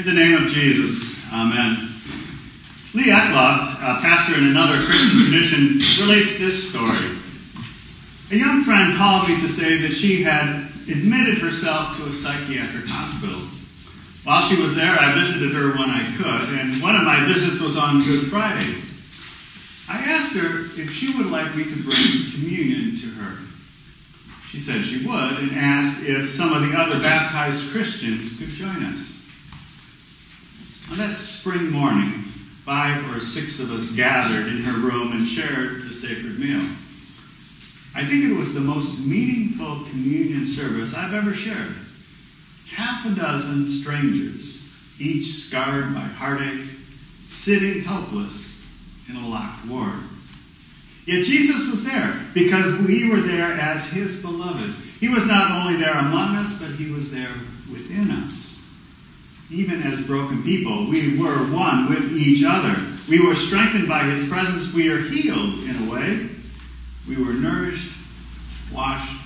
In the name of Jesus, Amen. Lee Eckloff, a pastor in another Christian tradition, relates this story. A young friend called me to say that she had admitted herself to a psychiatric hospital. While she was there, I visited her when I could, and one of my visits was on Good Friday. I asked her if she would like me to bring communion to her. She said she would and asked if some of the other baptized Christians could join us. On that spring morning, five or six of us gathered in her room and shared the sacred meal. I think it was the most meaningful communion service I've ever shared. Half a dozen strangers, each scarred by heartache, sitting helpless in a locked ward. Yet Jesus was there because we were there as his beloved. He was not only there among us, but he was there within us. Even as broken people, we were one with each other. We were strengthened by his presence. We are healed in a way. We were nourished, washed,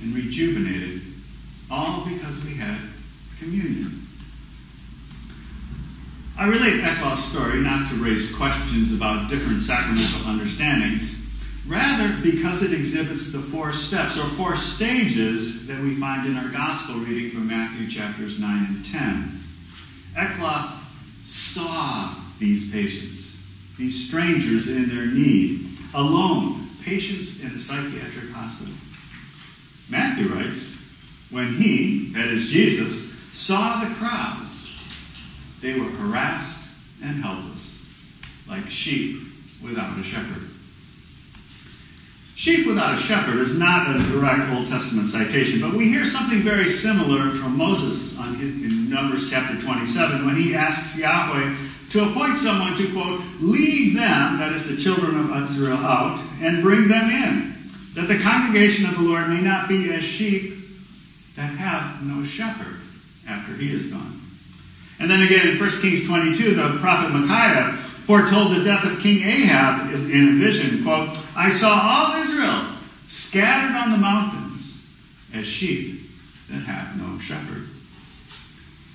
and rejuvenated, all because we had communion. I relate Eckloff's story not to raise questions about different sacramental understandings, rather because it exhibits the four steps or four stages that we find in our gospel reading from Matthew chapters 9 and 10. Eckloff saw these patients, these strangers in their need, alone, patients in a psychiatric hospital. Matthew writes, when he, that is Jesus, saw the crowds, they were harassed and helpless, like sheep without a shepherd. Sheep without a shepherd is not a direct Old Testament citation, but we hear something very similar from Moses his, in Numbers chapter 27 when he asks Yahweh to appoint someone to, quote, lead them, that is the children of Israel, out and bring them in, that the congregation of the Lord may not be as sheep that have no shepherd after he is gone. And then again in 1 Kings 22, the prophet Micaiah foretold the death of King Ahab in a vision. Quote, I saw all Israel scattered on the mountains as sheep that have no shepherd.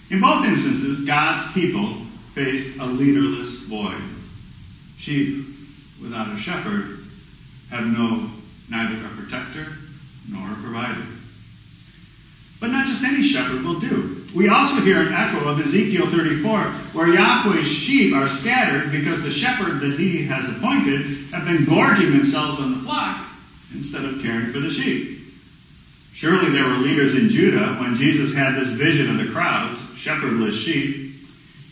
In both instances, God's people faced a leaderless void. Sheep without a shepherd have no neither a protector nor a provider. But not just any shepherd will do. We also hear an echo of Ezekiel 34, where Yahweh's sheep are scattered because the shepherd that he has appointed have been gorging themselves on the flock instead of caring for the sheep. Surely there were leaders in Judah when Jesus had this vision of the crowds, shepherdless sheep.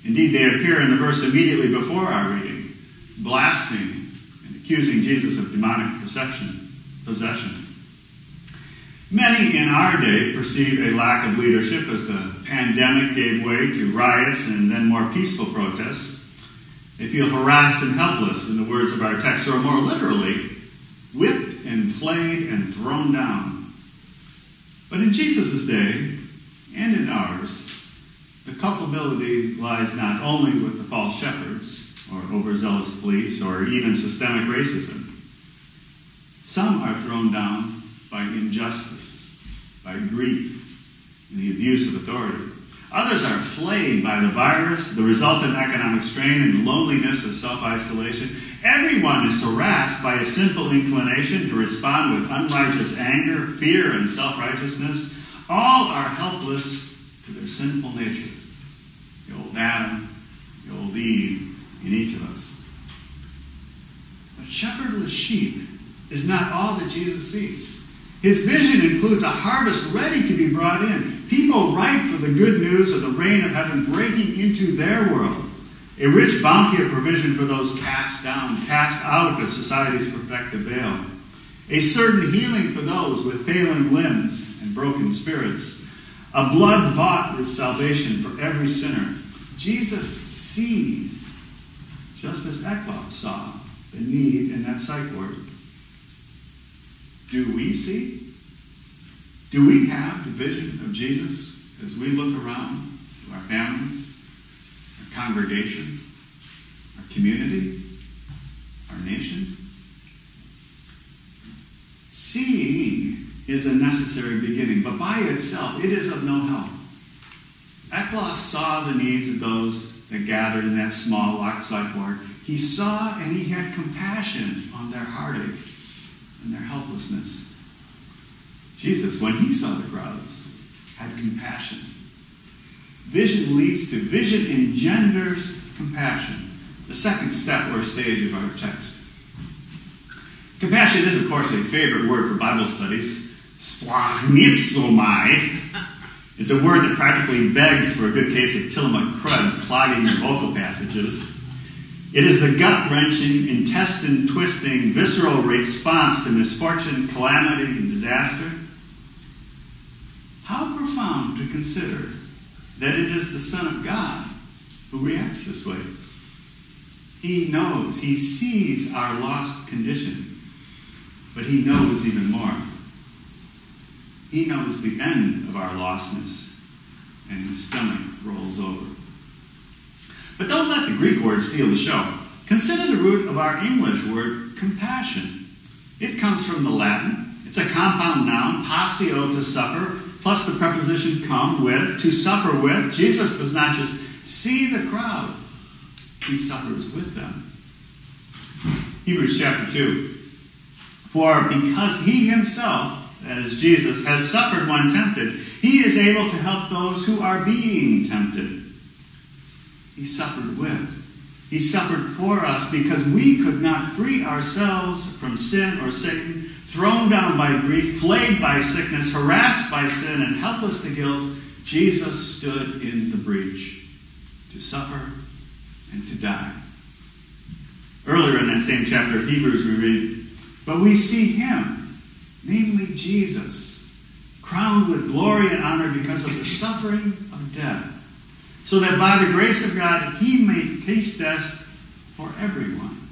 Indeed, they appear in the verse immediately before our reading, blaspheming and accusing Jesus of demonic possession. possession. Many in our day perceive a lack of leadership as the pandemic gave way to riots and then more peaceful protests. They feel harassed and helpless, in the words of our text, or more literally, whipped and flayed and thrown down. But in Jesus' day, and in ours, the culpability lies not only with the false shepherds, or overzealous police, or even systemic racism. Some are thrown down by injustice, by grief, and the abuse of authority. Others are flayed by the virus, the resultant economic strain, and loneliness of self isolation. Everyone is harassed by a sinful inclination to respond with unrighteous anger, fear, and self righteousness. All are helpless to their sinful nature. The old Adam, the old Eve in each of us. But shepherdless sheep is not all that Jesus sees. His vision includes a harvest ready to be brought in, people ripe for the good news of the reign of heaven breaking into their world, a rich bounty of provision for those cast down, cast out of society's protective veil, a certain healing for those with failing limbs and broken spirits, a blood bought with salvation for every sinner. Jesus sees, just as Eckloff saw, the need in that psych ward. Do we see? Do we have the vision of Jesus as we look around to our families, our congregation, our community, our nation? Seeing is a necessary beginning, but by itself, it is of no help. Eckloff saw the needs of those that gathered in that small sideboard. He saw and he had compassion on their heartache helplessness. Jesus, when he saw the crowds, had compassion. Vision leads to, vision engenders compassion. The second step or stage of our text. Compassion is, of course, a favorite word for Bible studies. Splanchnizomai. It's a word that practically begs for a good case of Tillamook crud clogging your vocal passages. It is the gut wrenching, intestine twisting, visceral response to misfortune, calamity, and disaster. How profound to consider that it is the Son of God who reacts this way. He knows, he sees our lost condition, but he knows even more. He knows the end of our lostness, and his stomach rolls over. But don't let the Greek word steal the show. Consider the root of our English word compassion. It comes from the Latin. It's a compound noun, passio, to suffer, plus the preposition come with, to suffer with. Jesus does not just see the crowd, he suffers with them. Hebrews chapter 2. For because he himself, that is Jesus, has suffered when tempted, he is able to help those who are being tempted. He suffered with. He suffered for us because we could not free ourselves from sin or Satan, thrown down by grief, flayed by sickness, harassed by sin, and helpless to guilt. Jesus stood in the breach to suffer and to die. Earlier in that same chapter of Hebrews, we read, But we see him, namely Jesus, crowned with glory and honor because of the suffering of death, so that by the grace of God he may taste death for everyone.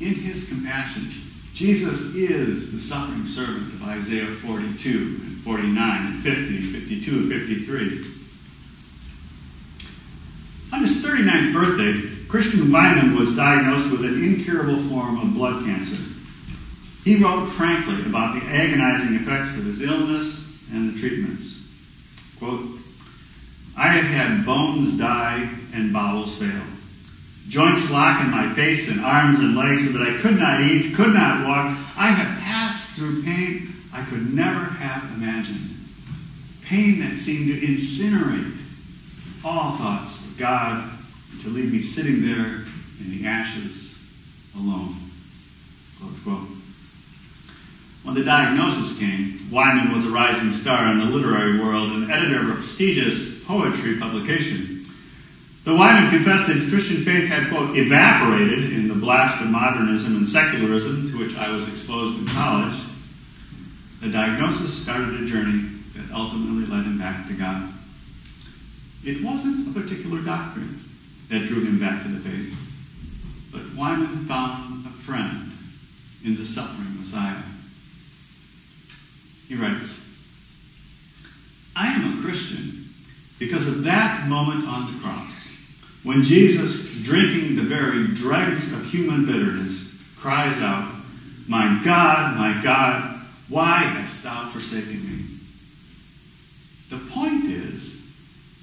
In his compassion, Jesus is the suffering servant of Isaiah 42 and 49 and 50 and 52 and 53. On his 39th birthday, Christian Wiman was diagnosed with an incurable form of blood cancer. He wrote frankly about the agonizing effects of his illness and the treatments. Quote, had bones die and bowels fail. Joints lock in my face and arms and legs so that I could not eat, could not walk. I have passed through pain I could never have imagined. Pain that seemed to incinerate all thoughts of God to leave me sitting there in the ashes alone. Close quote. When the diagnosis came, Wiman was a rising star in the literary world and editor of a prestigious poetry publication. Though Wiman confessed that his Christian faith had, quote, evaporated in the blast of modernism and secularism to which I was exposed in college, the diagnosis started a journey that ultimately led him back to God. It wasn't a particular doctrine that drew him back to the faith, but Wiman found a friend in the suffering Messiah. He writes, I am a Christian because of that moment on the cross, when Jesus, drinking the very dregs of human bitterness, cries out, My God, my God, why hast thou forsaken me? The point is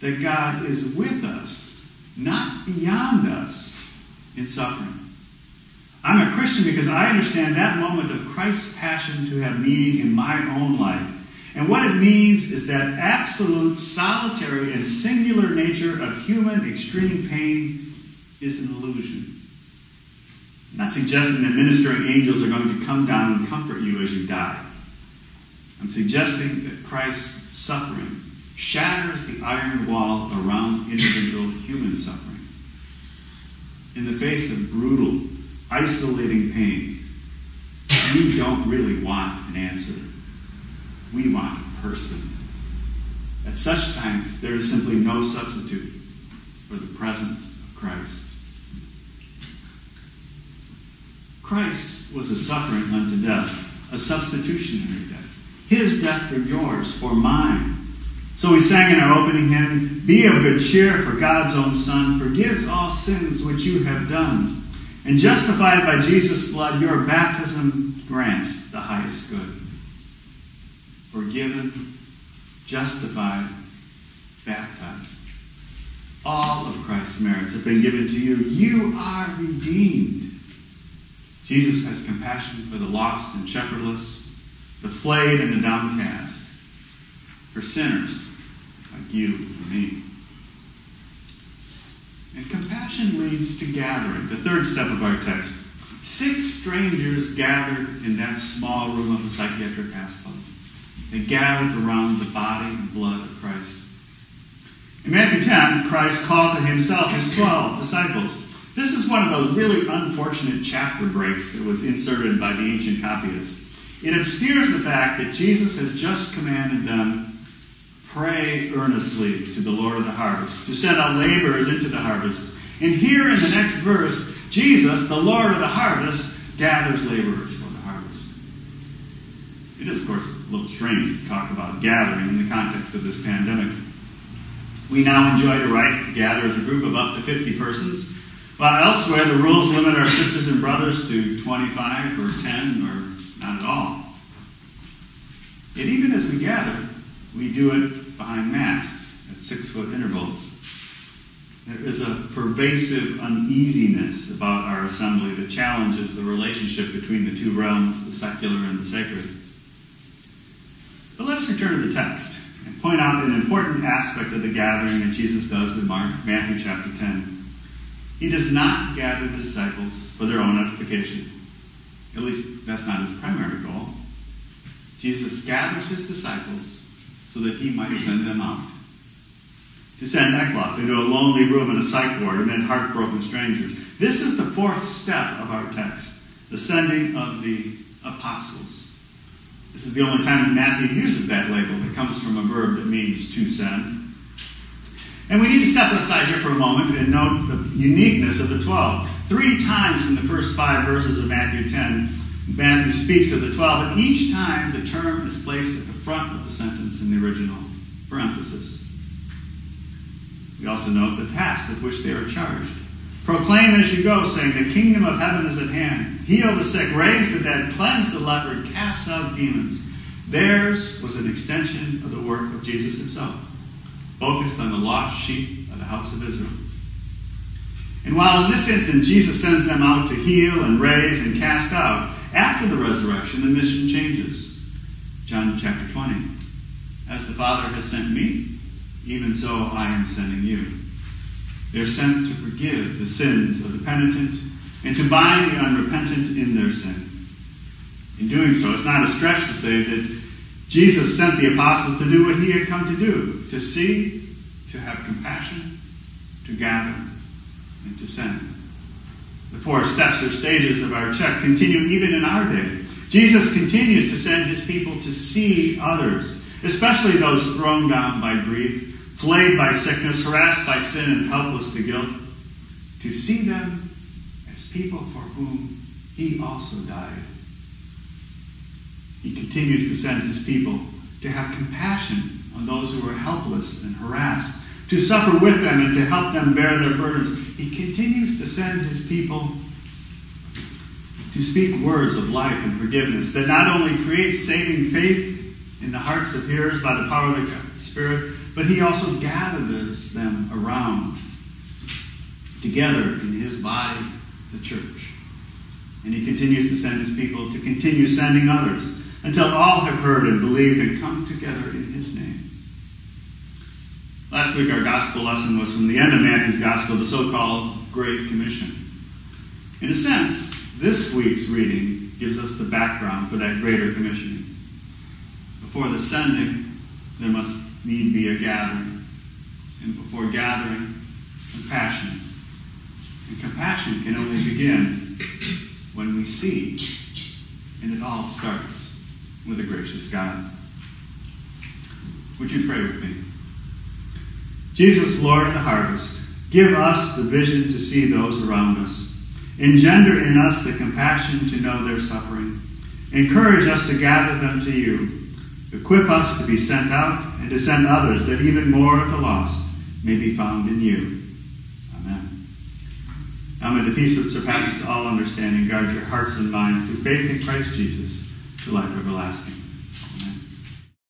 that God is with us, not beyond us, in suffering. I'm a Christian because I understand that moment of Christ's passion to have meaning in my own life. And what it means is that absolute, solitary, and singular nature of human extreme pain is an illusion. I'm not suggesting that ministering angels are going to come down and comfort you as you die. I'm suggesting that Christ's suffering shatters the iron wall around individual human suffering. In the face of brutal, isolating pain, we don't really want an answer. We want a person. At such times, there is simply no substitute for the presence of Christ. Christ was a suffering unto death, a substitutionary death. His death for yours, for mine. So we sang in our opening hymn, Be of good cheer, for God's own Son forgives all sins which you have done. And justified by Jesus' blood, your baptism grants the highest good. Forgiven, justified, baptized. All of Christ's merits have been given to you. You are redeemed. Jesus has compassion for the lost and shepherdless, the flayed and the downcast, for sinners like you and me. And compassion leads to gathering, the third step of our text. Six strangers gathered in that small room of a psychiatric hospital. They gathered around the body and blood of Christ. In Matthew 10, Christ called to himself his 12 disciples. This is one of those really unfortunate chapter breaks that was inserted by the ancient copyists. It obscures the fact that Jesus has just commanded them pray earnestly to the Lord of the harvest, to send out laborers into the harvest. And here in the next verse, Jesus, the Lord of the harvest, gathers laborers for the harvest. It is, of course, a little strange to talk about gathering in the context of this pandemic. We now enjoy the right to gather as a group of up to 50 persons, while elsewhere the rules limit our sisters and brothers to 25 or 10 or not at all. Yet even as we gather, we do it behind masks at six foot intervals. There is a pervasive uneasiness about our assembly that challenges the relationship between the two realms, the secular and the sacred. But let us return to the text and point out an important aspect of the gathering that Jesus does in Mark, Matthew chapter 10. He does not gather the disciples for their own edification. At least that's not his primary goal. Jesus gathers his disciples so that he might send them out. To send Eckloff into a lonely room in a psych ward amid heartbroken strangers. This is the fourth step of our text, the sending of the apostles. This is the only time that Matthew uses that label. It comes from a verb that means to send. And we need to step aside here for a moment and note the uniqueness of the 12. Three times in the first five verses of Matthew 10, Matthew speaks of the 12, and each time the term is placed at the front of the sentence in the original for emphasis. We also note the task with which they are charged. Proclaim as you go, saying, The kingdom of heaven is at hand. Heal the sick, raise the dead, cleanse the leper, cast out demons. Theirs was an extension of the work of Jesus himself, focused on the lost sheep of the house of Israel. And while in this instance Jesus sends them out to heal and raise and cast out, after the resurrection the mission changes. John chapter 20. As the Father has sent me, even so I am sending you. They're sent to forgive the sins of the penitent and to bind the unrepentant in their sin. In doing so, it's not a stretch to say that Jesus sent the apostles to do what he had come to do to see, to have compassion, to gather, and to send. The four steps or stages of our check continue even in our day. Jesus continues to send his people to see others, especially those thrown down by grief, flayed by sickness, harassed by sin, and helpless to guilt, to see them as people for whom he also died. He continues to send his people to have compassion on those who are helpless and harassed, to suffer with them and to help them bear their burdens. He continues to send his people to speak words of life and forgiveness that not only creates saving faith in the hearts of hearers by the power of the Spirit, but he also gathers them around together in his body, the church. And he continues to send his people to continue sending others until all have heard and believed and come together in his name. Last week, our gospel lesson was from the end of Matthew's gospel, the so called Great Commission. In a sense, this week's reading gives us the background for that greater commissioning. Before the sending, there must need be a gathering. And before gathering, compassion. And compassion can only begin when we see. And it all starts with a gracious God. Would you pray with me? Jesus, Lord of the harvest, give us the vision to see those around us. Engender in us the compassion to know their suffering. Encourage us to gather them to you. Equip us to be sent out and to send others that even more of the lost may be found in you. Amen. Now may the peace that surpasses all understanding guard your hearts and minds through faith in Christ Jesus to life everlasting.